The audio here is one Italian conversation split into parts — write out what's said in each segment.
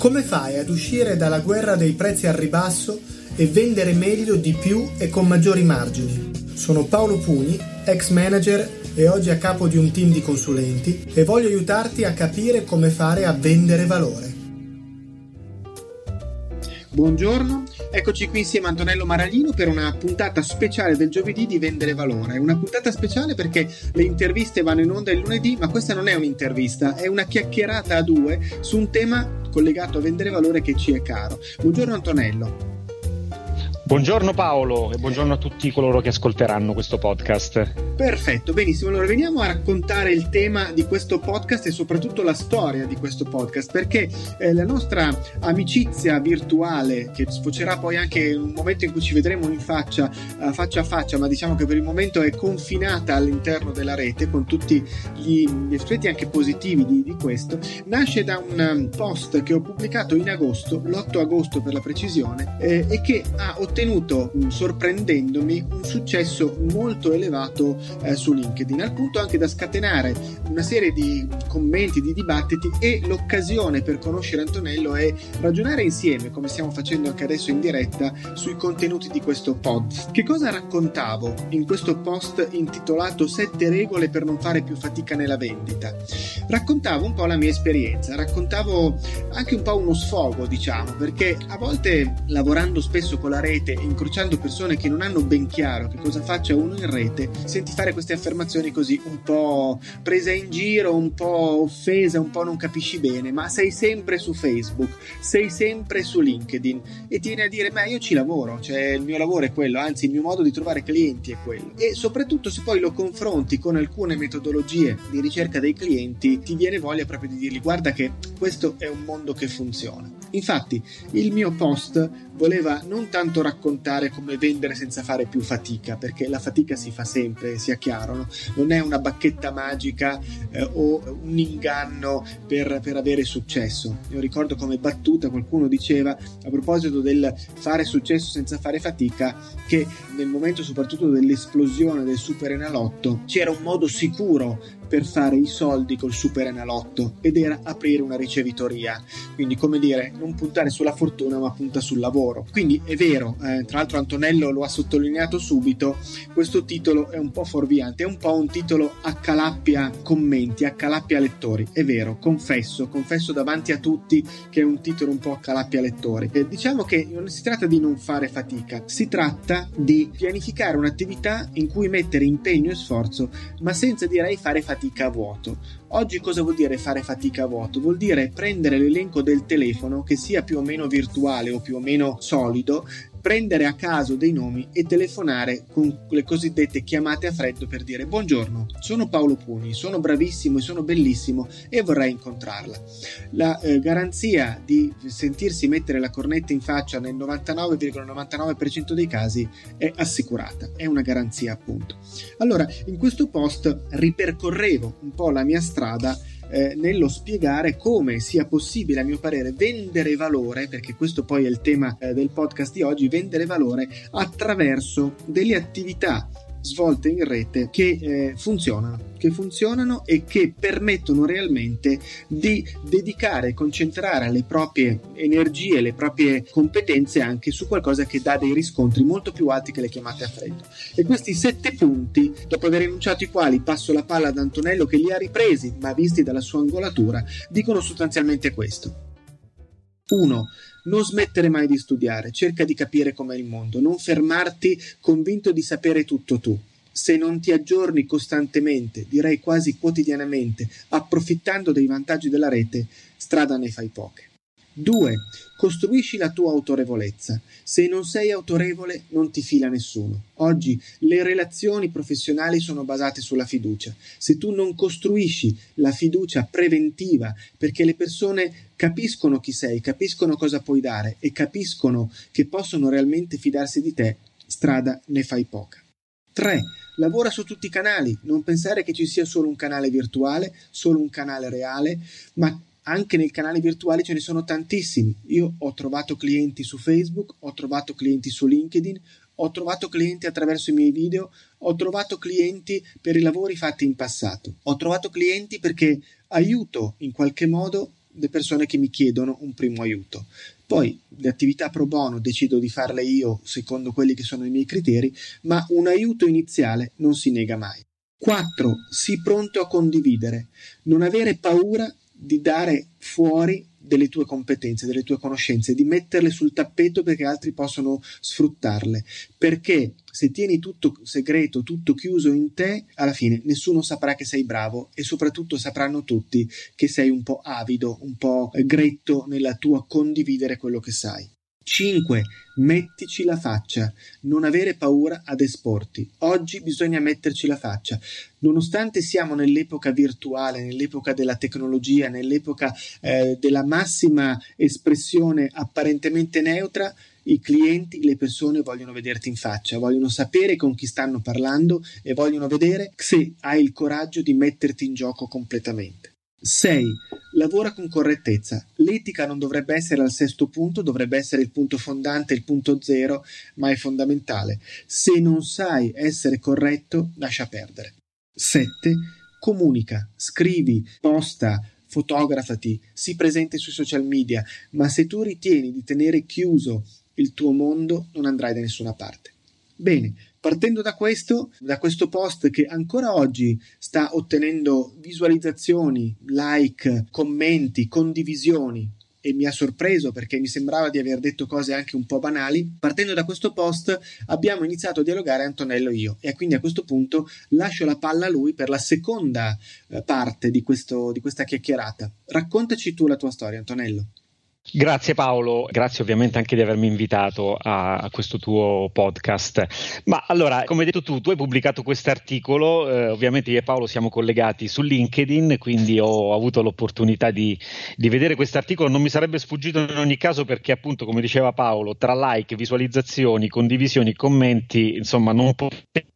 Come fai ad uscire dalla guerra dei prezzi al ribasso e vendere meglio, di più e con maggiori margini? Sono Paolo Pugni, ex manager e oggi a capo di un team di consulenti e voglio aiutarti a capire come fare a vendere valore. Buongiorno, eccoci qui insieme a Antonello Maraglino per una puntata speciale del giovedì di Vendere Valore. Una puntata speciale perché le interviste vanno in onda il lunedì, ma questa non è un'intervista, è una chiacchierata a due su un tema collegato a vendere valore che ci è caro. Buongiorno Antonello. Buongiorno Paolo e buongiorno a tutti coloro che ascolteranno questo podcast. Perfetto, benissimo. Allora veniamo a raccontare il tema di questo podcast e soprattutto la storia di questo podcast, perché eh, la nostra amicizia virtuale, che sfocerà poi anche in un momento in cui ci vedremo in faccia, uh, faccia a faccia, ma diciamo che per il momento è confinata all'interno della rete con tutti gli, gli aspetti anche positivi di, di, questo, nasce da un um, post che ho pubblicato in agosto, l'8 agosto per la precisione, eh, e che ha ottenuto ottenuto, mm, sorprendendomi, un successo molto elevato eh, su LinkedIn, al punto anche da scatenare una serie di commenti, di dibattiti e l'occasione per conoscere Antonello e ragionare insieme, come stiamo facendo anche adesso in diretta, sui contenuti di questo pod. Che cosa raccontavo in questo post intitolato 7 regole per non fare più fatica nella vendita? Raccontavo un po' la mia esperienza, raccontavo anche un po' uno sfogo, diciamo, perché a volte lavorando spesso con la rete rete, incrociando persone che non hanno ben chiaro che cosa faccia uno in rete, senti fare queste affermazioni così un po' presa in giro, un po' offesa, un po' non capisci bene, ma sei sempre su Facebook, sei sempre su LinkedIn e ti viene a dire, ma io ci lavoro, cioè il mio lavoro è quello, anzi il mio modo di trovare clienti è quello. E soprattutto se poi lo confronti con alcune metodologie di ricerca dei clienti, ti viene voglia proprio di dirgli, guarda che questo è un mondo che funziona. Infatti il mio post voleva non tanto raccontare come vendere senza fare più fatica, perché la fatica si fa sempre, sia chiaro, no? non è una bacchetta magica eh, o un inganno per, per, avere successo. Io ricordo come battuta qualcuno diceva a proposito del fare successo senza fare fatica che nel momento soprattutto dell'esplosione del super enalotto c'era un modo sicuro per fare i soldi col super enalotto ed era aprire una ricevitoria. Quindi, come dire, non puntare sulla fortuna, ma punta sul lavoro. Quindi è vero, eh, tra l'altro Antonello lo ha sottolineato subito, questo titolo è un po' fuorviante, è un po' un titolo a calappia commenti, a calappia lettori. È vero, confesso, confesso davanti a tutti che è un titolo un po' a calappia lettori. Eh, diciamo che non si tratta di non fare fatica, si tratta di pianificare un'attività in cui mettere impegno e sforzo, ma senza direi fare fatica fatica a vuoto. Oggi cosa vuol dire fare fatica a vuoto? Vuol dire prendere l'elenco del telefono, che sia più o meno virtuale o più o meno solido, prendere a caso dei nomi e telefonare con le cosiddette chiamate a freddo per dire buongiorno, sono Paolo Puni, sono bravissimo e sono bellissimo e vorrei incontrarla. La eh, garanzia di sentirsi mettere la cornetta in faccia nel 99,99% dei casi è assicurata, è una garanzia appunto. Allora, in questo post ripercorrevo un po' la mia strada eh, nello spiegare come sia possibile, a mio parere, vendere valore, perché questo poi è il tema eh, del podcast di oggi, vendere valore attraverso delle attività svolte in rete che eh, funzionano, che funzionano e che permettono realmente di dedicare e concentrare le proprie energie, le proprie competenze anche su qualcosa che dà dei riscontri molto più alti che le chiamate a freddo. E questi sette punti, dopo aver enunciato i quali passo la palla ad Antonello che li ha ripresi, ma visti dalla sua angolatura, dicono sostanzialmente questo. 1 non smettere mai di studiare, cerca di capire com'è il mondo, non fermarti convinto di sapere tutto tu. Se non ti aggiorni costantemente, direi quasi quotidianamente, approfittando dei vantaggi della rete, strada ne fai poche. 2. Costruisci la tua autorevolezza. Se non sei autorevole non ti fila nessuno. Oggi le relazioni professionali sono basate sulla fiducia. Se tu non costruisci la fiducia preventiva perché le persone capiscono chi sei, capiscono cosa puoi dare e capiscono che possono realmente fidarsi di te, strada ne fai poca. 3. Lavora su tutti i canali, non pensare che ci sia solo un canale virtuale, solo un canale reale, ma anche nel canale virtuale ce ne sono tantissimi. Io ho trovato clienti su Facebook, ho trovato clienti su LinkedIn, ho trovato clienti attraverso i miei video, ho trovato clienti per i lavori fatti in passato, ho trovato clienti perché aiuto in qualche modo le persone che mi chiedono un primo aiuto. Poi le attività pro bono decido di farle io secondo quelli che sono i miei criteri, ma un aiuto iniziale non si nega mai. 4. Sii pronto a condividere. Non avere paura di dare fuori delle tue competenze, delle tue conoscenze, di metterle sul tappeto perché altri possono sfruttarle. Perché se tieni tutto segreto, tutto chiuso in te, alla fine nessuno saprà che sei bravo e soprattutto sapranno tutti che sei un po' avido, un po' gretto nella tua condividere quello che sai. 5. Mettici la faccia. Non avere paura ad esporti. Oggi bisogna metterci la faccia. Nonostante siamo nell'epoca virtuale, nell'epoca della tecnologia, nell'epoca eh, della massima espressione apparentemente neutra, i clienti, le persone vogliono vederti in faccia, vogliono sapere con chi stanno parlando e vogliono vedere se hai il coraggio di metterti in gioco completamente. 6. Lavora con correttezza. L'etica non dovrebbe essere al sesto punto, dovrebbe essere il punto fondante, il punto zero, ma è fondamentale. Se non sai essere corretto, lascia perdere. 7. Comunica, scrivi, posta, fotografati, sii presente sui social media, ma se tu ritieni di tenere chiuso il tuo mondo, non andrai da nessuna parte. Bene, Partendo da questo, da questo post che ancora oggi sta ottenendo visualizzazioni, like, commenti, condivisioni e mi ha sorpreso perché mi sembrava di aver detto cose anche un po' banali. Partendo da questo post abbiamo iniziato a dialogare Antonello e io e quindi a questo punto lascio la palla a lui per la seconda eh, parte di, questo, di questa chiacchierata. Raccontaci tu la tua storia, Antonello. Grazie Paolo, grazie ovviamente anche di avermi invitato a, a questo tuo podcast. Ma allora, come hai detto tu, tu hai pubblicato questo articolo, eh, ovviamente io e Paolo siamo collegati su LinkedIn, quindi ho avuto l'opportunità di, di vedere questo articolo, non mi sarebbe sfuggito in ogni caso perché appunto, come diceva Paolo, tra like, visualizzazioni, condivisioni, commenti, insomma, non potevo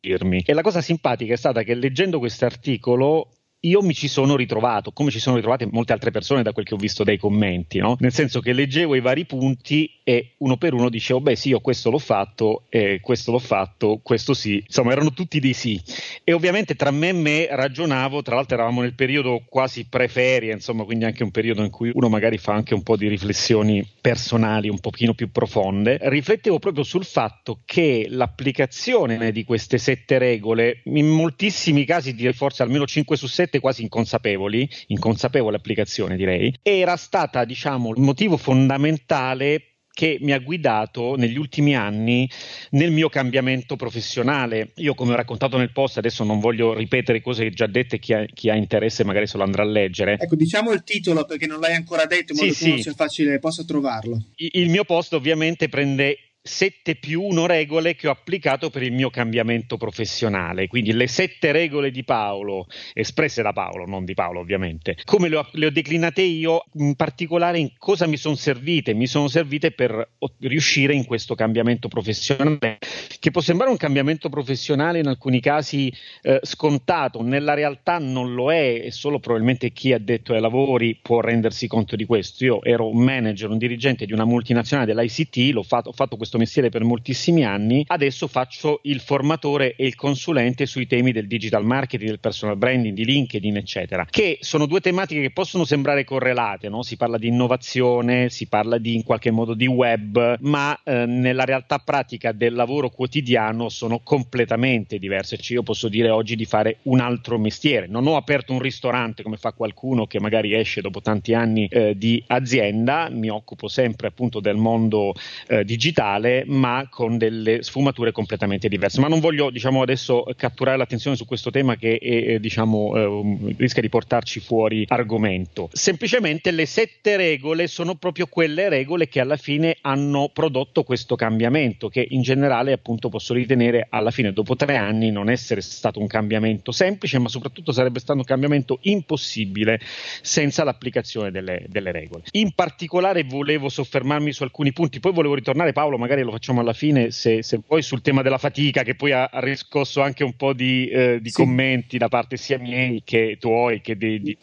dirmi. E la cosa simpatica è stata che leggendo questo articolo io mi ci sono ritrovato, come ci sono ritrovate molte altre persone da quel che ho visto dai commenti, no? nel senso che leggevo i vari punti e uno per uno dicevo, beh sì, io questo l'ho fatto, eh, questo l'ho fatto, questo sì, insomma erano tutti dei sì. E ovviamente tra me e me ragionavo, tra l'altro eravamo nel periodo quasi preferie, insomma quindi anche un periodo in cui uno magari fa anche un po' di riflessioni personali, un pochino più profonde, riflettevo proprio sul fatto che l'applicazione di queste sette regole, in moltissimi casi, forse almeno 5 su 7, quasi inconsapevoli, inconsapevole applicazione direi, era stata diciamo il motivo fondamentale che mi ha guidato negli ultimi anni nel mio cambiamento professionale. Io, come ho raccontato nel post, adesso non voglio ripetere cose già dette, chi ha, chi ha interesse magari se lo andrà a leggere. Ecco, diciamo il titolo perché non l'hai ancora detto, in modo sì, che sì. sia facile, possa trovarlo. Il, il mio post ovviamente prende 7 più 1 regole che ho applicato per il mio cambiamento professionale, quindi le 7 regole di Paolo, espresse da Paolo, non di Paolo ovviamente, come le ho, le ho declinate io, in particolare in cosa mi sono servite, mi sono servite per riuscire in questo cambiamento professionale, che può sembrare un cambiamento professionale in alcuni casi eh, scontato, nella realtà non lo è e solo probabilmente chi ha detto ai lavori può rendersi conto di questo. Io ero un manager, un dirigente di una multinazionale dell'ICT, l'ho fatto, ho fatto questo mestiere per moltissimi anni, adesso faccio il formatore e il consulente sui temi del digital marketing, del personal branding, di LinkedIn, eccetera, che sono due tematiche che possono sembrare correlate, no? si parla di innovazione, si parla di in qualche modo di web, ma eh, nella realtà pratica del lavoro quotidiano sono completamente diverse. Cioè io posso dire oggi di fare un altro mestiere, non ho aperto un ristorante come fa qualcuno che magari esce dopo tanti anni eh, di azienda, mi occupo sempre appunto del mondo eh, digitale digitale, ma con delle sfumature completamente diverse. Ma non voglio diciamo, adesso catturare l'attenzione su questo tema che è, diciamo, eh, rischia di portarci fuori argomento. Semplicemente le sette regole sono proprio quelle regole che alla fine hanno prodotto questo cambiamento, che in generale appunto posso ritenere alla fine, dopo tre anni, non essere stato un cambiamento semplice, ma soprattutto sarebbe stato un cambiamento impossibile senza l'applicazione delle, delle regole. In particolare volevo soffermarmi su alcuni punti, poi volevo ritornare Paolo magari magari lo facciamo alla fine, se, se vuoi, sul tema della fatica, che poi ha, ha riscosso anche un po' di, eh, di sì. commenti da parte sia miei che tuoi, che dei, dei,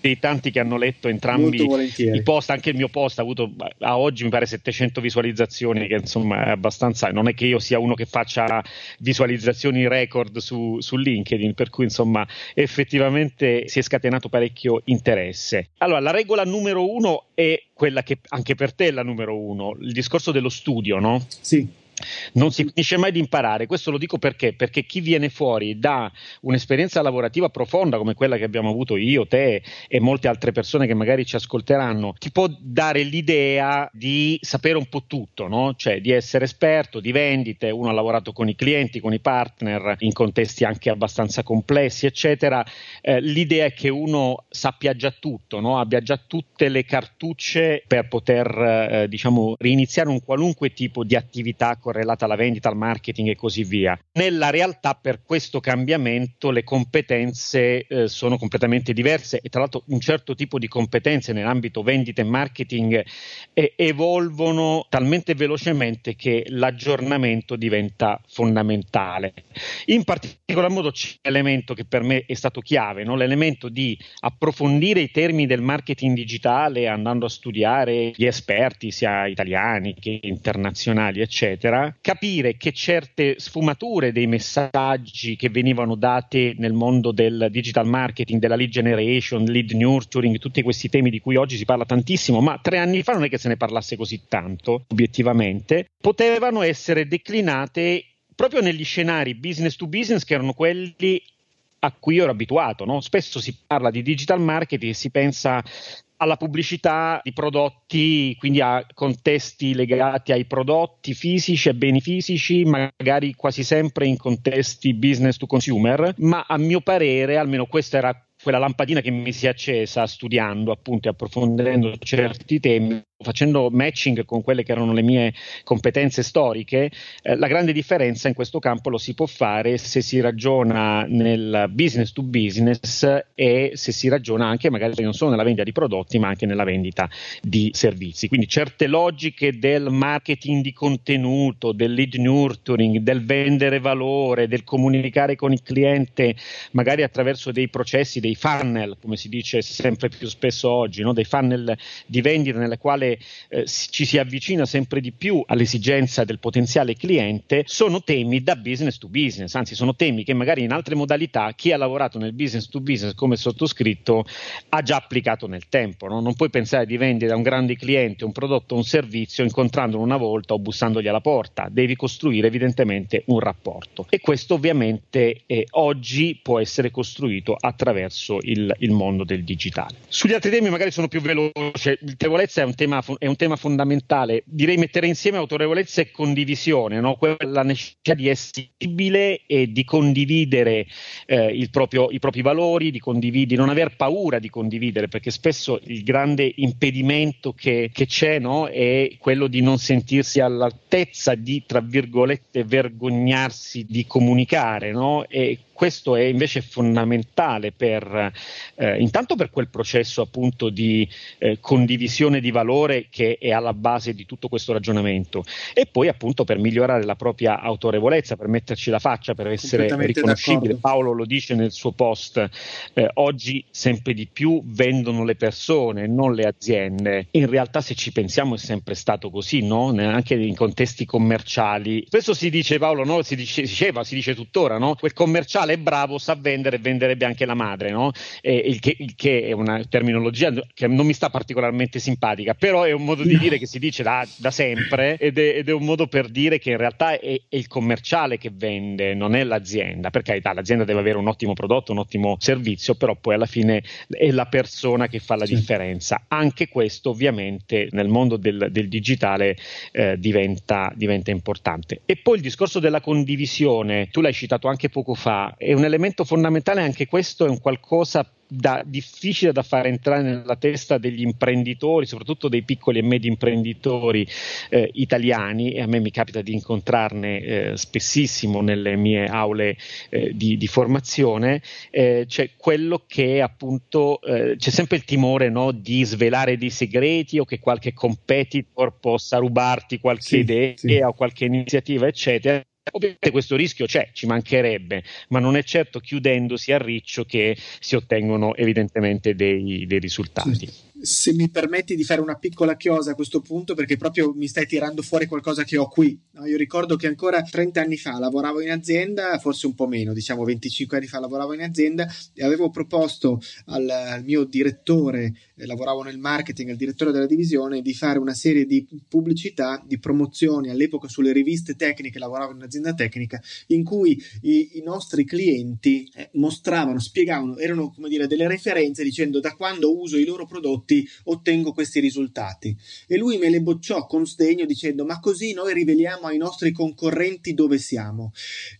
dei tanti che hanno letto entrambi i post, anche il mio post ha avuto a oggi mi pare 700 visualizzazioni, che insomma è abbastanza, non è che io sia uno che faccia visualizzazioni record su, su LinkedIn, per cui insomma effettivamente si è scatenato parecchio interesse. Allora, la regola numero uno è quella che anche per te è la numero uno, il discorso dello studio, no? Sì non si finisce mai di imparare. Questo lo dico perché? Perché chi viene fuori da un'esperienza lavorativa profonda come quella che abbiamo avuto io, te e molte altre persone che magari ci ascolteranno, ti può dare l'idea di sapere un po' tutto, no? cioè di essere esperto di vendite. Uno ha lavorato con i clienti, con i partner in contesti anche abbastanza complessi, eccetera. Eh, l'idea è che uno sappia già tutto, no? abbia già tutte le cartucce per poter, eh, diciamo, riniziare un qualunque tipo di attività correlata alla vendita, al marketing e così via. Nella realtà per questo cambiamento le competenze eh, sono completamente diverse e tra l'altro un certo tipo di competenze nell'ambito vendita e marketing eh, evolvono talmente velocemente che l'aggiornamento diventa fondamentale. In particolar modo c'è un elemento che per me è stato chiave, no? l'elemento di approfondire i termini del marketing digitale andando a studiare gli esperti sia italiani che internazionali eccetera capire che certe sfumature dei messaggi che venivano date nel mondo del digital marketing, della lead generation, lead nurturing, tutti questi temi di cui oggi si parla tantissimo, ma tre anni fa non è che se ne parlasse così tanto, obiettivamente, potevano essere declinate proprio negli scenari business to business che erano quelli a cui ero abituato. No? Spesso si parla di digital marketing e si pensa alla pubblicità di prodotti, quindi a contesti legati ai prodotti fisici e beni fisici, magari quasi sempre in contesti business to consumer, ma a mio parere, almeno questa era quella lampadina che mi si è accesa studiando appunto e approfondendo certi temi facendo matching con quelle che erano le mie competenze storiche, eh, la grande differenza in questo campo lo si può fare se si ragiona nel business to business e se si ragiona anche magari non solo nella vendita di prodotti ma anche nella vendita di servizi. Quindi certe logiche del marketing di contenuto, del lead nurturing, del vendere valore, del comunicare con il cliente magari attraverso dei processi, dei funnel, come si dice sempre più spesso oggi, no? dei funnel di vendita nelle quali eh, ci si avvicina sempre di più all'esigenza del potenziale cliente, sono temi da business to business, anzi sono temi che magari in altre modalità chi ha lavorato nel business to business come sottoscritto ha già applicato nel tempo. No? Non puoi pensare di vendere a un grande cliente un prodotto o un servizio incontrandolo una volta o bussandogli alla porta, devi costruire evidentemente un rapporto e questo ovviamente eh, oggi può essere costruito attraverso il, il mondo del digitale. Sugli altri temi magari sono più veloce, il tevolezza è un tema è un tema fondamentale. Direi mettere insieme autorevolezza e condivisione, no? quella necessità di essere visibile e di condividere eh, proprio, i propri valori, di, di, non aver paura di condividere, perché spesso il grande impedimento che, che c'è no? è quello di non sentirsi all'altezza di, tra virgolette, vergognarsi di comunicare. No? E questo è invece fondamentale per, eh, intanto per quel processo appunto di eh, condivisione di valore che è alla base di tutto questo ragionamento e poi appunto per migliorare la propria autorevolezza, per metterci la faccia, per essere riconoscibile. D'accordo. Paolo lo dice nel suo post, eh, oggi sempre di più vendono le persone, non le aziende. In realtà se ci pensiamo è sempre stato così, no? anche in contesti commerciali. Spesso si dice Paolo, no? si, dice, si diceva, si dice tuttora, no? quel commerciale è bravo, sa vendere e venderebbe anche la madre, no? il, che, il, che, è una terminologia che non mi sta particolarmente simpatica, però è un modo di dire che si dice da, da sempre ed è, ed è, un modo per dire che in realtà è, è, il commerciale che vende, non è l'azienda. Per carità, l'azienda deve avere un ottimo prodotto, un ottimo servizio, però poi alla fine è la persona che fa la sì. differenza. Anche questo ovviamente nel mondo del, del digitale eh, diventa, diventa importante. E poi il discorso della condivisione, tu l'hai citato anche poco fa, È un elemento fondamentale, anche questo è un qualcosa da, difficile da far entrare nella testa degli imprenditori, soprattutto dei piccoli e medi imprenditori eh, italiani, e a me mi capita di incontrarne eh, spessissimo nelle mie aule eh, di, di, formazione, eh, c'è quello che appunto eh, c'è sempre il timore no, di svelare dei segreti o che qualche competitor possa rubarti qualche sì, idea sì. o qualche iniziativa, eccetera. Ovviamente questo rischio c'è, ci mancherebbe, ma non è certo chiudendosi a riccio che si ottengono evidentemente dei, dei risultati. Sì se mi permetti di fare una piccola chiosa a questo punto, perché proprio mi stai tirando fuori qualcosa che ho qui. No, io ricordo che ancora 30 anni fa lavoravo in azienda, forse un po' meno, diciamo 25 anni fa lavoravo in azienda e avevo proposto al, al mio direttore, eh, lavoravo nel marketing, al direttore della divisione, di fare una serie di pubblicità, di promozioni all'epoca sulle riviste tecniche, lavoravo in un'azienda tecnica, in cui i, i nostri clienti eh, mostravano, spiegavano, erano come dire delle referenze dicendo da quando uso i loro prodotti tutti ottengo questi risultati. E lui me le bocciò con sdegno dicendo ma così noi riveliamo ai nostri concorrenti dove siamo.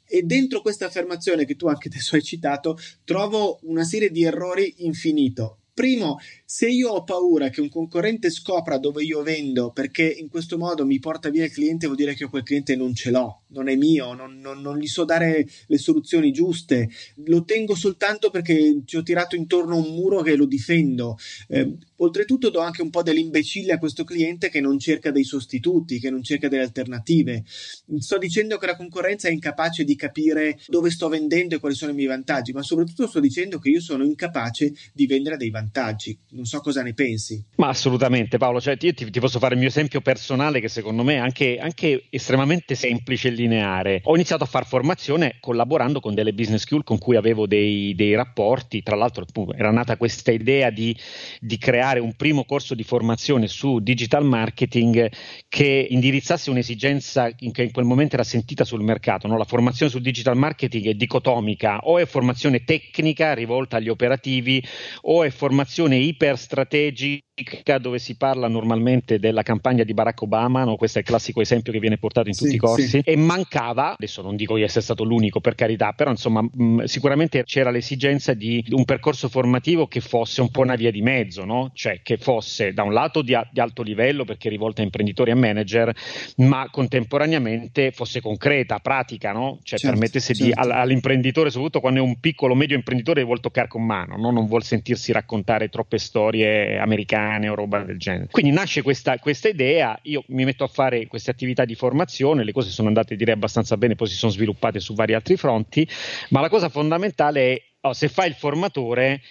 E dentro questa affermazione che tu anche adesso hai citato trovo una serie di errori infinito. Primo, se io ho paura che un concorrente scopra dove io vendo perché in questo modo mi porta via il cliente, vuol dire che quel cliente non ce l'ho, non è mio, non, non, non gli so dare le soluzioni giuste, lo tengo soltanto perché ci ho tirato intorno un muro che lo difendo. Eh, oltretutto do anche un po' dell'imbecille a questo cliente che non cerca dei sostituti, che non cerca delle alternative. Sto dicendo che la concorrenza è incapace di capire dove sto vendendo e quali sono i miei vantaggi, ma soprattutto sto dicendo che io sono incapace di vendere dei vantaggi non so cosa ne pensi. Ma assolutamente Paolo, cioè, io ti, ti, posso fare il mio esempio personale che secondo me è anche, anche, estremamente semplice e lineare. Ho iniziato a fare formazione collaborando con delle business school con cui avevo dei, dei rapporti, tra l'altro era nata questa idea di, di, creare un primo corso di formazione su digital marketing che indirizzasse un'esigenza che in quel momento era sentita sul mercato. No? La formazione sul digital marketing è dicotomica, o è formazione tecnica rivolta agli operativi o è formazione iper strategica dove si parla normalmente della campagna di Barack Obama, no? questo è il classico esempio che viene portato in tutti sì, i corsi, sì. e mancava, adesso non dico di essere stato l'unico per carità, però insomma mh, sicuramente c'era l'esigenza di un percorso formativo che fosse un po' una via di mezzo, no? cioè che fosse da un lato di, a- di alto livello perché rivolta a imprenditori e manager, ma contemporaneamente fosse concreta, pratica, no? cioè certo, permettesse certo. Di, all- all'imprenditore, soprattutto quando è un piccolo medio imprenditore, vuol toccare con mano, non vuol sentirsi raccontare troppe storie americane o roba del genere. Quindi nasce questa, questa, idea, io mi metto a fare queste attività di formazione, le cose sono andate direi abbastanza bene, poi si sono sviluppate su vari altri fronti, ma la cosa fondamentale è oh, se fai il formatore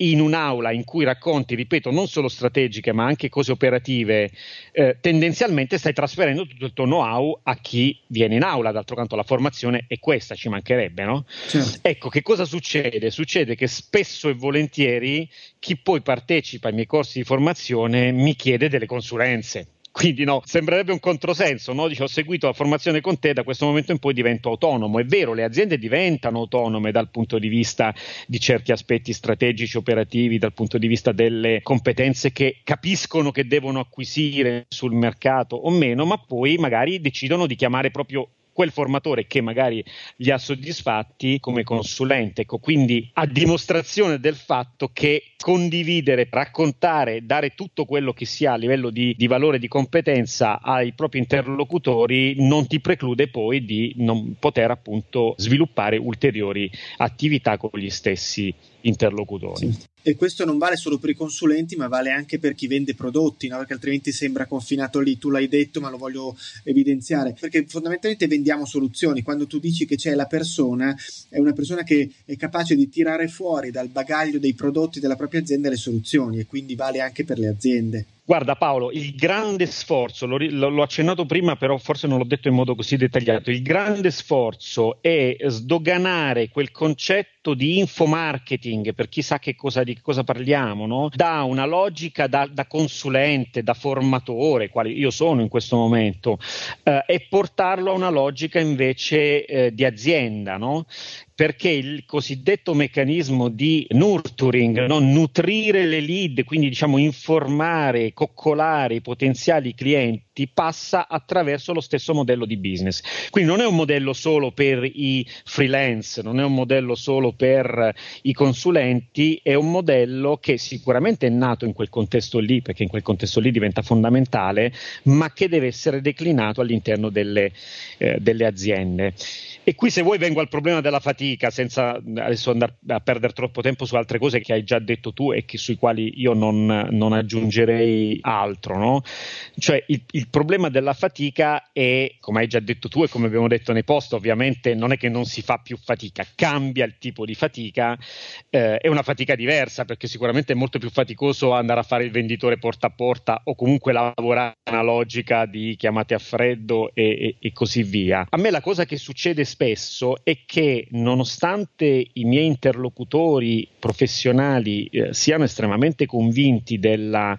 in un'aula in cui racconti, ripeto, non solo strategiche ma anche cose operative, eh, tendenzialmente stai trasferendo tutto il tuo know-how a chi viene in aula. D'altro canto la formazione è questa, ci mancherebbe, no? Certo. Ecco, che cosa succede? Succede che spesso e volentieri chi poi partecipa ai miei corsi di formazione mi chiede delle consulenze quindi no, sembrerebbe un controsenso, no? Dice ho seguito la formazione con te, da questo momento in poi divento autonomo. È vero, le aziende diventano autonome dal punto di vista di certi aspetti strategici, operativi, dal punto di vista delle competenze che capiscono che devono acquisire sul mercato o meno, ma poi magari decidono di chiamare proprio quel formatore che magari li ha soddisfatti come consulente. Ecco, quindi a dimostrazione del fatto che condividere, raccontare, dare tutto quello che si ha a livello di, di valore di competenza ai propri interlocutori non ti preclude poi di non poter appunto sviluppare ulteriori attività con gli stessi interlocutori. Sì. E questo non vale solo per i consulenti, ma vale anche per chi vende prodotti, no? perché altrimenti sembra confinato lì. Tu l'hai detto, ma lo voglio evidenziare. Perché fondamentalmente vendiamo soluzioni. Quando tu dici che c'è la persona, è una persona che è capace di tirare fuori dal bagaglio dei prodotti della propria azienda le soluzioni, e quindi vale anche per le aziende. Guarda Paolo, il grande sforzo, l'ho, l'ho, accennato prima, però forse non l'ho detto in modo così dettagliato, il grande sforzo è sdoganare quel concetto di infomarketing, per chi sa che cosa, di cosa parliamo, no? da una logica da, da, consulente, da formatore, quale io sono in questo momento, eh, e portarlo a una logica invece eh, di azienda. No? Perché il cosiddetto meccanismo di nurturing, no? nutrire le lead, quindi diciamo informare, coccolare i potenziali clienti, passa attraverso lo stesso modello di business. Quindi non è un modello solo per i freelance, non è un modello solo per i consulenti, è un modello che sicuramente è nato in quel contesto lì, perché in quel contesto lì diventa fondamentale, ma che deve essere declinato all'interno delle, eh, delle aziende. E qui se vuoi vengo al problema della fatica, senza adesso andare a perdere troppo tempo su altre cose che hai già detto tu e che, sui quali io non, non aggiungerei altro. No? Cioè il, il, problema della fatica è, come hai già detto tu e come abbiamo detto nei post, ovviamente non è che non si fa più fatica, cambia il tipo di fatica, eh, è una fatica diversa perché sicuramente è molto più faticoso andare a fare il venditore porta a porta o comunque lavorare una logica di chiamate a freddo e, e, e così via. A me la cosa che succede spesso è che nonostante i miei interlocutori professionali eh, siano estremamente convinti della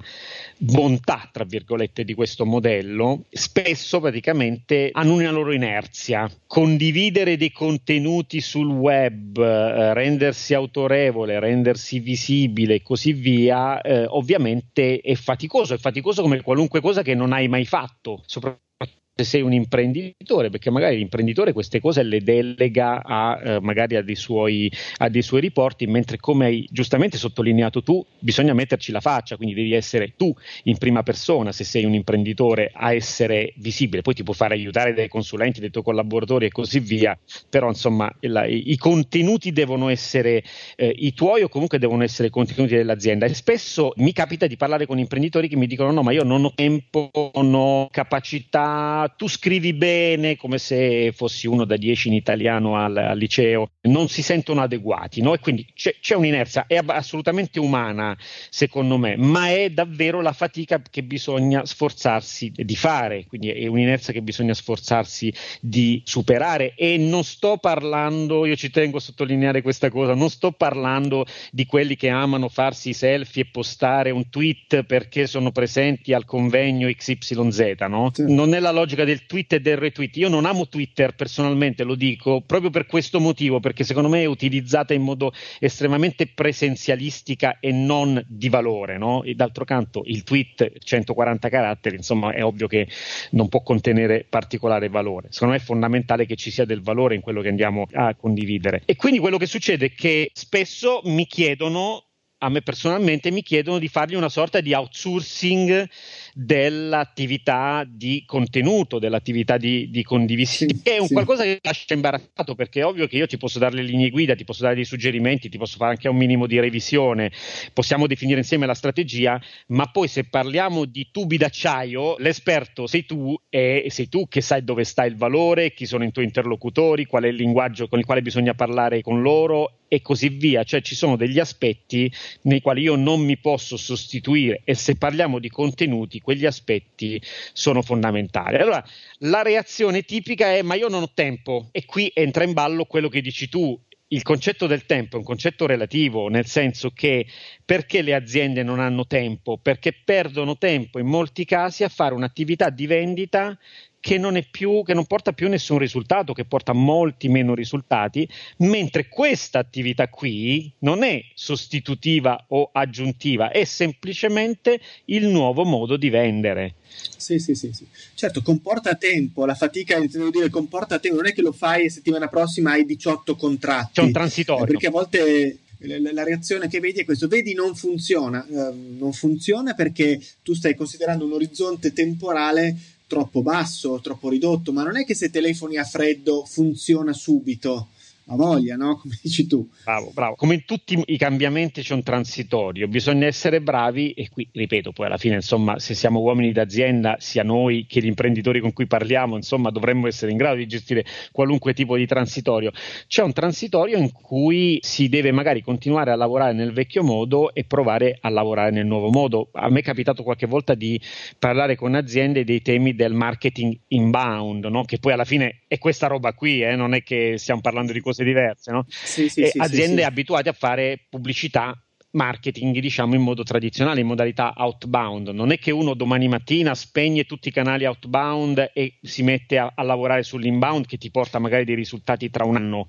bontà, tra virgolette, di questo modello, spesso praticamente hanno una loro inerzia. Condividere dei contenuti sul web, eh, rendersi autorevole, rendersi visibile e così via, eh, ovviamente è faticoso, è faticoso come qualunque cosa che non hai mai fatto, soprattutto se sei un imprenditore, perché magari l'imprenditore queste cose le delega a, eh, magari a dei, suoi, a dei suoi riporti, mentre come hai giustamente sottolineato tu, bisogna metterci la faccia, quindi devi essere tu in prima persona, se sei un imprenditore, a essere visibile. Poi ti può fare aiutare dai consulenti, dai tuoi collaboratori e così via, però insomma la, i, i, contenuti devono essere eh, i tuoi o comunque devono essere i contenuti dell'azienda. E spesso mi capita di parlare con imprenditori che mi dicono no, ma io non ho tempo, non ho capacità, tu scrivi bene come se fossi uno da 10 in italiano al, al liceo, non si sentono adeguati, no? E quindi c'è, c'è, un'inerzia, è assolutamente umana secondo me, ma è davvero la fatica che bisogna sforzarsi di fare, quindi è un'inerzia che bisogna sforzarsi di superare e non sto parlando, io ci tengo a sottolineare questa cosa, non sto parlando di quelli che amano farsi i selfie e postare un tweet perché sono presenti al convegno XYZ, no? Sì. Non è la logica logica del tweet e del retweet. Io non amo Twitter personalmente, lo dico proprio per questo motivo, perché secondo me è utilizzata in modo estremamente presenzialistica e non di valore. No? E d'altro canto, il tweet 140 caratteri, insomma, è ovvio che non può contenere particolare valore. Secondo me è fondamentale che ci sia del valore in quello che andiamo a condividere. E quindi quello che succede è che spesso mi chiedono a me personalmente mi chiedono di fargli una sorta di outsourcing dell'attività di contenuto, dell'attività di, di condivisione, sì, è un sì. qualcosa che lascia imbarazzato perché è ovvio che io ti posso dare le linee guida, ti posso dare dei suggerimenti, ti posso fare anche un minimo di revisione, possiamo definire insieme la strategia, ma poi se parliamo di tubi d'acciaio, l'esperto sei tu e sei tu che sai dove sta il valore, chi sono i tuoi interlocutori, qual è il linguaggio con il quale bisogna parlare con loro e così via, cioè ci sono degli aspetti nei quali io non mi posso sostituire e se parliamo di contenuti, quegli aspetti sono fondamentali. Allora, la reazione tipica è ma io non ho tempo e qui entra in ballo quello che dici tu, il concetto del tempo è un concetto relativo, nel senso che perché le aziende non hanno tempo? Perché perdono tempo in molti casi a fare un'attività di vendita che non, più, che non porta più nessun risultato, che porta molti meno risultati, mentre questa attività qui non è sostitutiva o aggiuntiva, è semplicemente il nuovo modo di vendere. Sì, sì, sì, sì. Certo, comporta tempo, la fatica, intendo dire, comporta tempo, non è che lo fai e settimana prossima hai 18 contratti. C'è un transitorio. Perché a volte la reazione che vedi è questo, vedi non funziona, uh, non funziona perché tu stai considerando un orizzonte temporale troppo basso, troppo ridotto, ma non è che se telefoni a freddo funziona subito ha voglia, no? Come dici tu. Bravo, bravo. Come in tutti i cambiamenti c'è un transitorio, bisogna essere bravi e qui, ripeto, poi alla fine, insomma, se siamo uomini d'azienda, sia noi che gli imprenditori con cui parliamo, insomma, dovremmo essere in grado di gestire qualunque tipo di transitorio. C'è un transitorio in cui si deve magari continuare a lavorare nel vecchio modo e provare a lavorare nel nuovo modo. A me è capitato qualche volta di parlare con aziende dei temi del marketing inbound, no? che poi alla fine è questa roba qui, eh? non è che stiamo parlando di cose diverse, no? sì, sì, sì, aziende abituate a fare pubblicità marketing, diciamo, in modo tradizionale, in modalità outbound. Non è che uno domani mattina spegne tutti i canali outbound e si mette a, a lavorare sull'inbound che ti porta magari dei risultati tra un anno.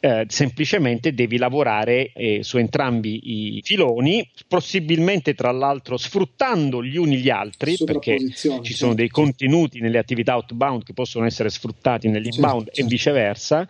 Eh, semplicemente devi lavorare eh, su entrambi i filoni, possibilmente tra l'altro sfruttando gli uni gli altri, perché ci sono dei contenuti nelle attività outbound che possono essere sfruttati nell'inbound certo, certo. e viceversa,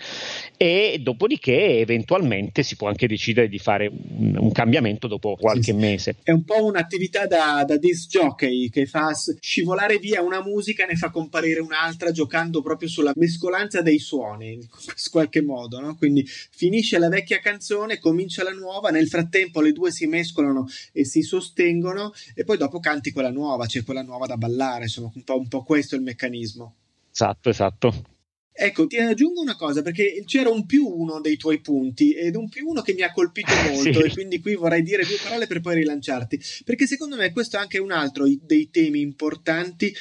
e dopodiché eventualmente si può anche decidere di fare un, un cambiamento dopo qualche sì, mese. È un po' un'attività da, da disc jockey che fa scivolare via una musica e ne fa comparire un'altra giocando proprio sulla mescolanza dei suoni, in qualche modo, no? Quindi finisce la vecchia canzone, comincia la nuova, nel frattempo le due si mescolano e si sostengono e poi dopo canti quella nuova, c'è quella nuova da ballare, insomma un po', un po questo è il meccanismo. Esatto, esatto. Ecco, ti aggiungo una cosa perché c'era un più uno dei tuoi punti ed un più uno che mi ha colpito molto sì. e quindi qui vorrei dire due parole per poi rilanciarti perché secondo me questo è anche un altro dei temi importanti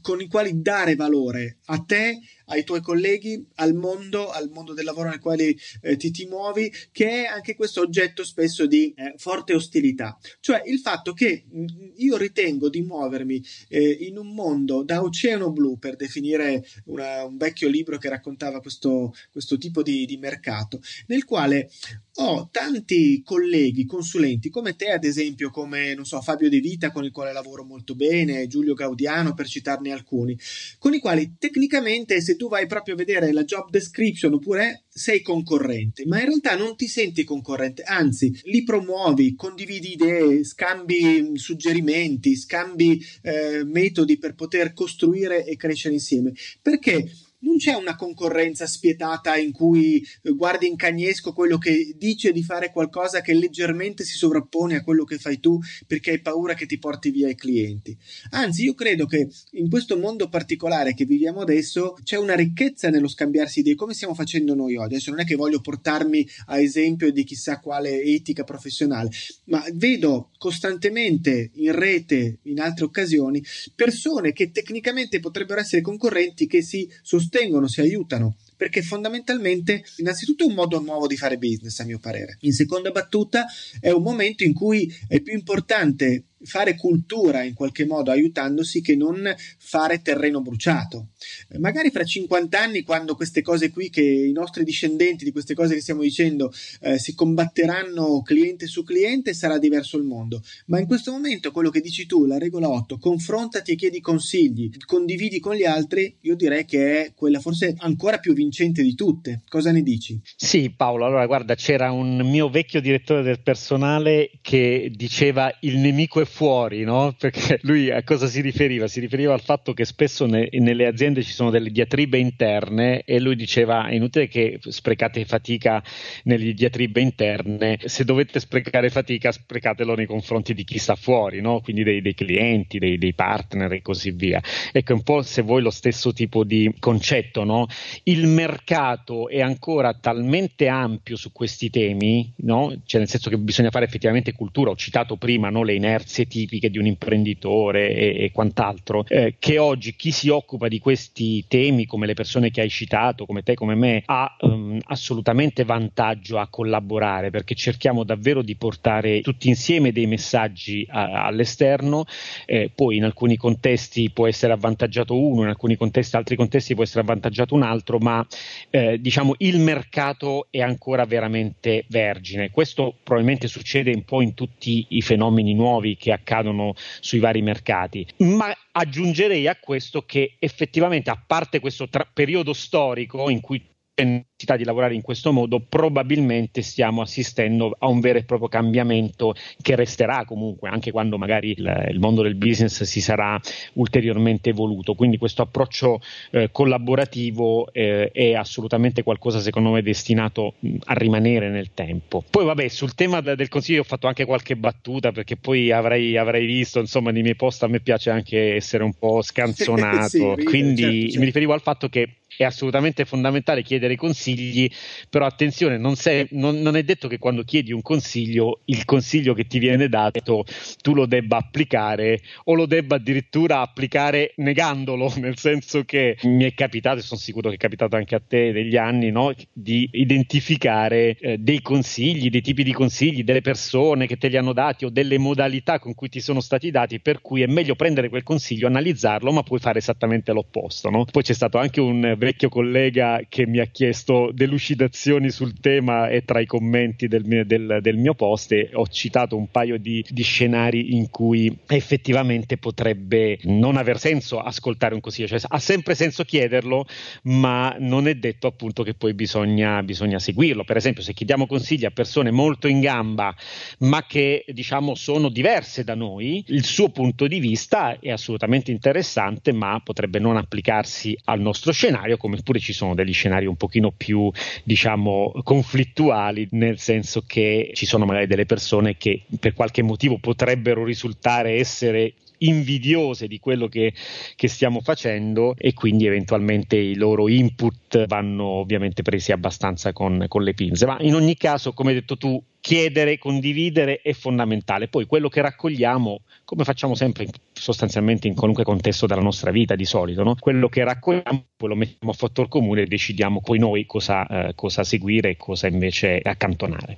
con i quali dare valore a te, ai tuoi colleghi, al mondo, al mondo del lavoro nel quale eh, ti, ti, muovi, che è anche questo oggetto spesso di eh, forte ostilità. Cioè il fatto che mh, io ritengo di muovermi eh, in un mondo da oceano blu, per definire una, un vecchio libro che raccontava questo, questo tipo di, di mercato, nel quale ho tanti colleghi, consulenti come te, ad esempio, come non so, Fabio De Vita, con il quale lavoro molto bene, Giulio Gaudiano, per citarne alcuni, con i quali tecnicamente, se tu vai proprio a vedere la job description oppure sei concorrente, ma in realtà non ti senti concorrente, anzi, li promuovi, condividi idee, scambi suggerimenti, scambi eh, metodi per poter costruire e crescere insieme. Perché? Non c'è una concorrenza spietata in cui eh, guardi in cagnesco quello che dice di fare qualcosa che leggermente si sovrappone a quello che fai tu perché hai paura che ti porti via i clienti. Anzi, io credo che in questo mondo particolare che viviamo adesso c'è una ricchezza nello scambiarsi idee, come stiamo facendo noi oggi. Adesso non è che voglio portarmi a esempio di chissà quale etica professionale, ma vedo costantemente in rete, in altre occasioni, persone che tecnicamente potrebbero essere concorrenti che si sostengono sostengono, si aiutano perché fondamentalmente innanzitutto è un modo nuovo di fare business a mio parere. In seconda battuta è un momento in cui è più importante fare cultura in qualche modo aiutandosi che non fare terreno bruciato. Eh, magari fra 50 anni, quando queste cose qui, che i nostri discendenti di queste cose che stiamo dicendo, eh, si combatteranno cliente su cliente, sarà diverso il mondo. Ma in questo momento, quello che dici tu, la regola 8, confrontati e chiedi consigli, condividi con gli altri, io direi che è quella forse ancora più vincente di tutte. Cosa ne dici? Sì, Paolo, allora guarda, c'era un mio vecchio direttore del personale che diceva il nemico è fuori, no? Perché lui a cosa si riferiva? Si riferiva al fatto che spesso ne, nelle aziende ci sono delle diatribe interne e lui diceva è inutile che sprecate fatica nelle diatribe interne, se dovete sprecare fatica sprecatelo nei confronti di chi sta fuori, no? Quindi dei, dei clienti, dei, dei, partner e così via. Ecco un po' se vuoi lo stesso tipo di concetto, no? Il mercato è ancora talmente ampio su questi temi, no? Cioè nel senso che bisogna fare effettivamente cultura, ho citato prima no? le inerzie caratteristiche tipiche di un imprenditore e, e quant'altro, eh, che oggi chi si occupa di questi temi, come le persone che hai citato, come te, come me, ha um, assolutamente vantaggio a collaborare perché cerchiamo davvero di portare tutti insieme dei messaggi a, all'esterno, eh, poi in alcuni contesti può essere avvantaggiato uno, in alcuni contesti, altri contesti può essere avvantaggiato un altro, ma eh, diciamo il mercato è ancora veramente vergine. Questo probabilmente succede un po' in tutti i fenomeni nuovi che accadono sui vari mercati. Ma aggiungerei a questo che effettivamente, a parte questo tra- periodo storico in cui necessità di lavorare in questo modo, probabilmente stiamo assistendo a un vero e proprio cambiamento che resterà comunque anche quando magari il, il mondo del business si sarà ulteriormente evoluto. Quindi questo approccio eh, collaborativo eh, è assolutamente qualcosa secondo me destinato a rimanere nel tempo. Poi vabbè, sul tema del consiglio ho fatto anche qualche battuta perché poi avrei, avrei visto, insomma, nei miei post a me piace anche essere un po' scanzonato, sì, quindi certo, certo. mi riferivo al fatto che è assolutamente fondamentale chiedere consigli, però attenzione, non, sei, non, non, è detto che quando chiedi un consiglio, il consiglio che ti viene dato tu lo debba applicare o lo debba addirittura applicare negandolo, nel senso che mi è capitato, e sono sicuro che è capitato anche a te negli anni, no? di identificare eh, dei consigli, dei tipi di consigli, delle persone che te li hanno dati o delle modalità con cui ti sono stati dati, per cui è meglio prendere quel consiglio, analizzarlo, ma puoi fare esattamente l'opposto. No? Poi c'è stato anche un vecchio collega che mi ha chiesto delucidazioni sul tema e tra i commenti del del, del mio post ho citato un paio di, di, scenari in cui effettivamente potrebbe non aver senso ascoltare un consiglio, cioè ha sempre senso chiederlo, ma non è detto appunto che poi bisogna, bisogna seguirlo. Per esempio, se chiediamo consigli a persone molto in gamba, ma che diciamo sono diverse da noi, il suo punto di vista è assolutamente interessante, ma potrebbe non applicarsi al nostro scenario, come pure ci sono degli scenari un pochino più, diciamo, conflittuali, nel senso che ci sono magari delle persone che per qualche motivo potrebbero risultare essere invidiose di quello che, che, stiamo facendo e quindi eventualmente i loro input vanno ovviamente presi abbastanza con, con le pinze. Ma in ogni caso, come hai detto tu, chiedere, condividere è fondamentale. Poi quello che raccogliamo, come facciamo sempre sostanzialmente in qualunque contesto della nostra vita di solito, no? quello che raccogliamo poi lo mettiamo a fattor comune e decidiamo poi noi cosa, eh, cosa seguire e cosa invece accantonare.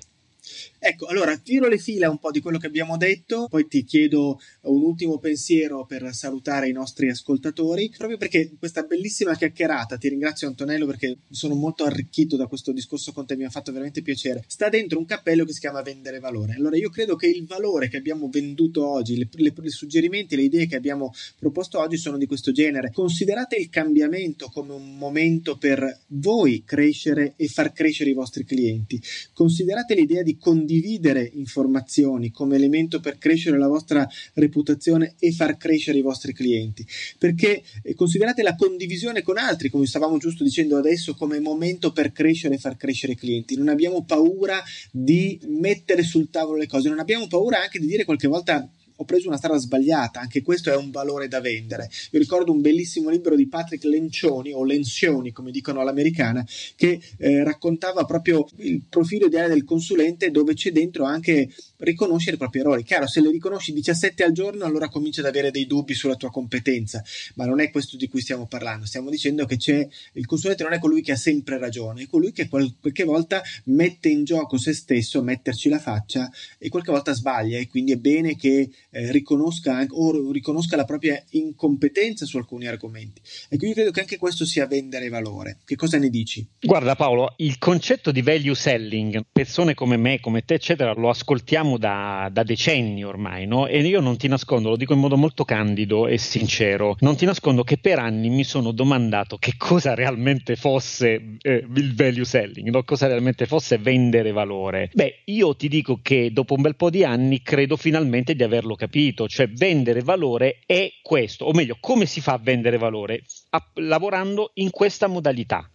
Ecco, allora tiro le fila un po' di quello che abbiamo detto, poi ti chiedo un ultimo pensiero per salutare i nostri ascoltatori, proprio perché questa bellissima chiacchierata, ti ringrazio Antonello perché sono molto arricchito da questo discorso con te, mi ha fatto veramente piacere, sta dentro un cappello che si chiama vendere valore. Allora io credo che il valore che abbiamo venduto oggi, le, le, i suggerimenti, le idee che abbiamo proposto oggi sono di questo genere. Considerate il cambiamento come un momento per voi crescere e far crescere i vostri clienti. Considerate l'idea di condividere condividere informazioni come elemento per crescere la vostra reputazione e far crescere i vostri clienti. Perché eh, considerate la condivisione con altri, come stavamo giusto dicendo adesso, come momento per crescere e far crescere i clienti. Non abbiamo paura di mettere sul tavolo le cose, non abbiamo paura anche di dire qualche volta ho preso una strada sbagliata, anche questo è un valore da vendere. Io ricordo un bellissimo libro di Patrick Lencioni, o Lencioni come dicono all'americana, che eh, raccontava proprio il profilo ideale del consulente dove c'è dentro anche riconoscere i propri errori. Chiaro, se le riconosci 17 al giorno, allora cominci ad avere dei dubbi sulla tua competenza, ma non è questo di cui stiamo parlando. Stiamo dicendo che c'è il consulente non è colui che ha sempre ragione, è colui che qualche volta mette in gioco se stesso, metterci la faccia e qualche volta sbaglia e quindi è bene che eh, riconosca o riconosca la propria incompetenza su alcuni argomenti. E quindi credo che anche questo sia vendere valore. Che cosa ne dici? Guarda Paolo, il concetto di value selling, persone come me, come te, eccetera, lo ascoltiamo da, da decenni ormai, no? E io non ti nascondo, lo dico in modo molto candido e sincero, non ti nascondo che per anni mi sono domandato che cosa realmente fosse eh, il value selling, no? cosa realmente fosse vendere valore. Beh, io ti dico che dopo un bel po' di anni credo finalmente di averlo capito, cioè vendere valore è questo, o meglio, come si fa a vendere valore? A, lavorando in questa modalità.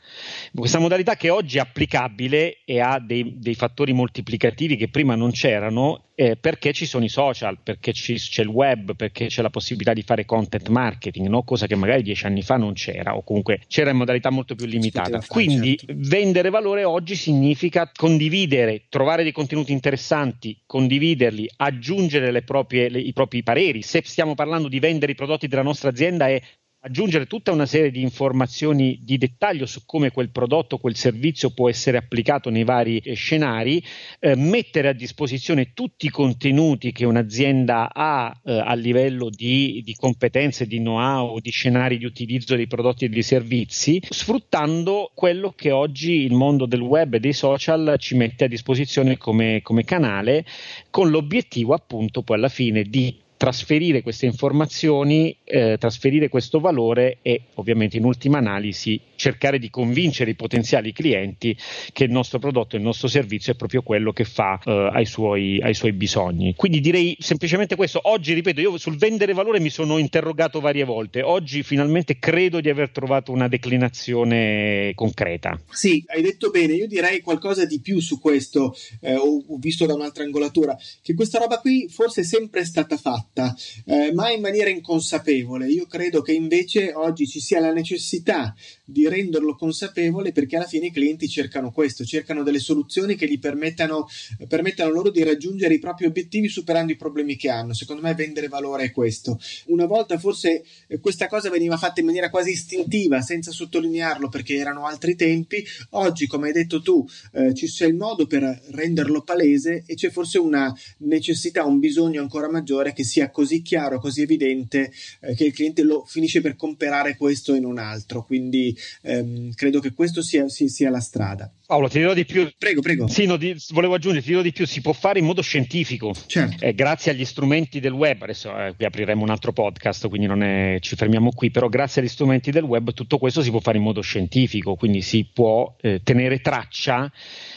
Questa modalità che oggi è applicabile e ha dei, dei fattori moltiplicativi che prima non c'erano eh, perché ci sono i social, perché ci, c'è il web, perché c'è la possibilità di fare content marketing, no? cosa che magari dieci anni fa non c'era o comunque c'era in modalità molto più limitata. Quindi certo. vendere valore oggi significa condividere, trovare dei contenuti interessanti, condividerli, aggiungere proprie, le, i propri pareri. Se stiamo parlando di vendere i prodotti della nostra azienda è aggiungere tutta una serie di informazioni di dettaglio su come quel prodotto, quel servizio può essere applicato nei vari eh, scenari, eh, mettere a disposizione tutti i contenuti che un'azienda ha eh, a livello di, di, competenze, di know-how, di scenari di utilizzo dei prodotti e dei servizi, sfruttando quello che oggi il mondo del web e dei social ci mette a disposizione come, come canale, con l'obiettivo appunto poi alla fine di trasferire queste informazioni, eh, trasferire questo valore e ovviamente in ultima analisi cercare di convincere i potenziali clienti che il nostro prodotto, il nostro servizio è proprio quello che fa eh, ai, suoi, ai, suoi, bisogni. Quindi direi semplicemente questo. Oggi, ripeto, io sul vendere valore mi sono interrogato varie volte. Oggi finalmente credo di aver trovato una declinazione concreta. Sì, hai detto bene. Io direi qualcosa di più su questo. Eh, ho, visto da un'altra angolatura che questa roba qui forse è sempre stata fatta, eh, ma in maniera inconsapevole. Io credo che invece oggi ci sia la necessità di renderlo consapevole perché alla fine i clienti cercano questo, cercano delle soluzioni che gli permettano, permettano loro di raggiungere i propri obiettivi superando i problemi che hanno. Secondo me vendere valore è questo. Una volta forse eh, questa cosa veniva fatta in maniera quasi istintiva, senza sottolinearlo perché erano altri tempi. Oggi, come hai detto tu, eh, c'è il modo per renderlo palese e c'è forse una necessità, un bisogno ancora maggiore che sia così chiaro, così evidente eh, che il cliente lo finisce per comprare questo e non altro. Quindi ehm, credo che questo sia, sia, sia la strada. Paolo, ti dirò di più. Prego, prego. Sì, no, di, volevo aggiungere, ti dirò di più, si può fare in modo scientifico. Certo. Eh, grazie agli strumenti del web, adesso eh, qui apriremo un altro podcast, quindi non è, ci fermiamo qui, però grazie agli strumenti del web tutto questo si può fare in modo scientifico, quindi si può eh, tenere traccia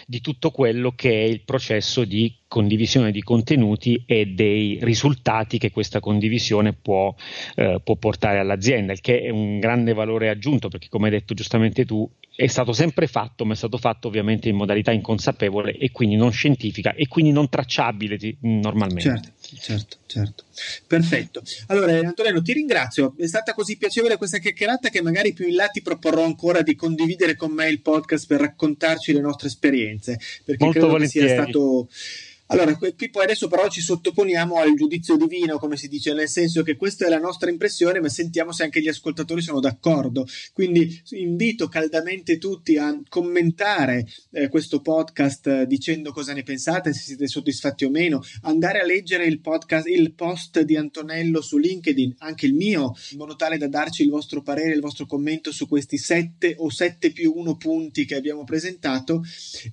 di tutto quello che è il processo di condivisione di contenuti e dei risultati che questa condivisione può, eh, può portare all'azienda, il che è un grande valore aggiunto perché come hai detto giustamente tu è stato sempre fatto, ma è stato fatto ovviamente in modalità inconsapevole e quindi non scientifica e quindi non tracciabile normalmente. Certo, certo, certo. Perfetto. Allora, Antonello, ti ringrazio. È stata così piacevole questa chiacchierata che magari più in là ti proporrò ancora di condividere con me il podcast per raccontarci le nostre esperienze, perché Molto credo volentieri. che sia stato allora, qui poi adesso però ci sottoponiamo al giudizio divino, come si dice, nel senso che questa è la nostra impressione, ma sentiamo se anche gli ascoltatori sono d'accordo. Quindi invito caldamente tutti a commentare eh, questo podcast eh, dicendo cosa ne pensate, se siete soddisfatti o meno, andare a leggere il podcast, il post di Antonello su LinkedIn, anche il mio, in modo tale da darci il vostro parere, il vostro commento su questi sette o sette più uno punti che abbiamo presentato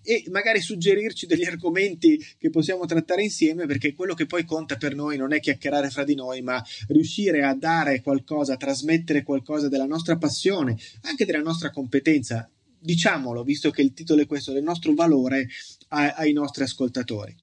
e magari suggerirci degli argomenti che possiamo possiamo trattare insieme perché quello che poi conta per noi non è chiacchierare fra di noi, ma riuscire a dare qualcosa, a trasmettere qualcosa della nostra passione, anche della nostra competenza, diciamolo, visto che il titolo è questo, del nostro valore ai nostri ascoltatori.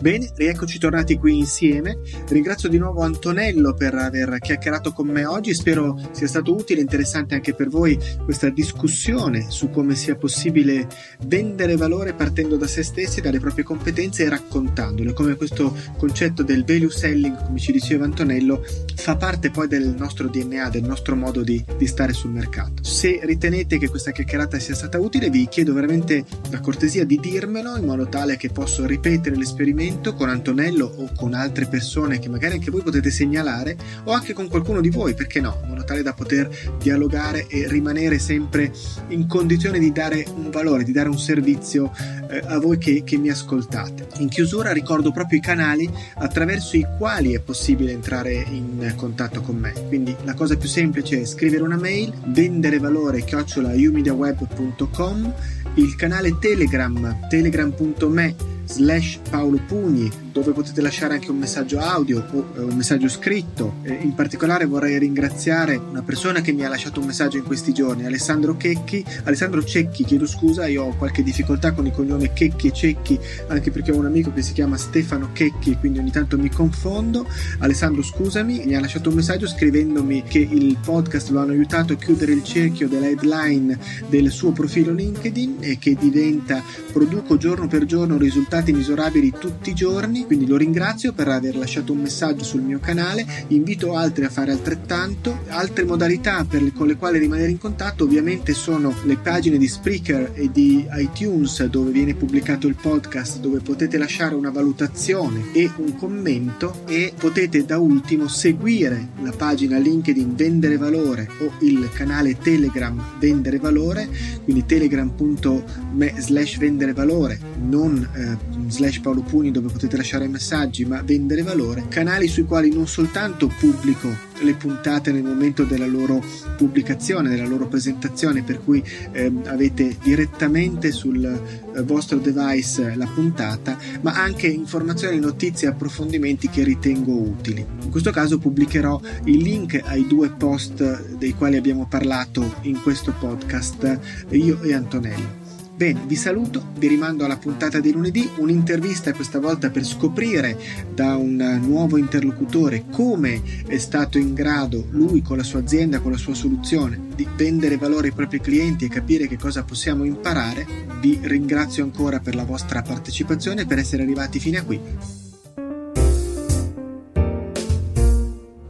Bene, rieccoci tornati qui insieme. Ringrazio di nuovo Antonello per aver chiacchierato con me oggi. Spero sia stato utile e interessante anche per voi questa discussione su come sia possibile vendere valore partendo da se stessi, dalle proprie competenze e raccontandole. Come questo concetto del value selling, come ci diceva Antonello, fa parte poi del nostro DNA, del nostro modo di, di stare sul mercato. Se ritenete che questa chiacchierata sia stata utile, vi chiedo veramente la cortesia di dirmelo in modo tale che posso ripetere l'esperimento con Antonello o con altre persone che magari anche voi potete segnalare o anche con qualcuno di voi, perché no, in modo tale da poter dialogare e rimanere sempre in condizione di dare un valore, di dare un servizio eh, a voi che, che mi ascoltate. In chiusura ricordo proprio i canali attraverso i quali è possibile entrare in contatto con me. Quindi la cosa più semplice è scrivere una mail, vendere valore chiocciola umediaweb.com, il canale Telegram, telegram.me slash Paolo Pugni dove potete lasciare anche un messaggio audio o eh, un messaggio scritto. In particolare vorrei ringraziare una persona che mi ha lasciato un messaggio in questi giorni, Alessandro Checchi, Alessandro Cecchi, chiedo scusa, io ho qualche difficoltà con il cognome Checchi e Cecchi, anche perché ho un amico che si chiama Stefano Checchi, quindi ogni tanto mi confondo. Alessandro, scusami, mi ha lasciato un messaggio scrivendomi che il podcast lo hanno aiutato a chiudere il cerchio della headline del suo profilo LinkedIn e che diventa produco giorno per giorno risultati misurabili tutti i giorni quindi lo ringrazio per aver lasciato un messaggio sul mio canale, invito altri a fare altrettanto. Altre modalità le, con le quali rimanere in contatto ovviamente sono le pagine di Spreaker e di iTunes dove viene pubblicato il podcast, dove potete lasciare una valutazione e un commento e potete da ultimo seguire la pagina LinkedIn Vendere Valore o il canale Telegram Vendere Valore, quindi telegram.me slash vendere valore, non eh, slash Paolo Puni dove potete lasciare lasciare messaggi, ma vendere valore, canali sui quali non soltanto pubblico le puntate nel momento della loro pubblicazione, della loro presentazione, per cui eh, avete direttamente sul eh, vostro device la puntata, ma anche informazioni, notizie, approfondimenti che ritengo utili. In questo caso pubblicherò il link ai due post dei quali abbiamo parlato in questo podcast io e Antonello. Bene, vi saluto, vi rimando alla puntata di lunedì, un'intervista questa volta per scoprire da un nuovo interlocutore come è stato in grado lui con la sua azienda, con la sua soluzione, di vendere valore ai propri clienti e capire che cosa possiamo imparare. Vi ringrazio ancora per la vostra partecipazione e per essere arrivati fino a qui.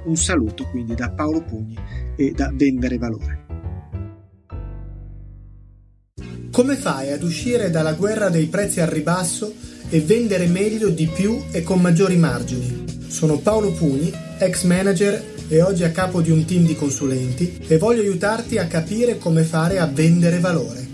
Un saluto quindi da Paolo Pugni e da Vendere Valore. Come fai ad uscire dalla guerra dei prezzi al ribasso e vendere meglio di più e con maggiori margini? Sono Paolo Pugni, ex manager e oggi a capo di un team di consulenti e voglio aiutarti a capire come fare a vendere valore.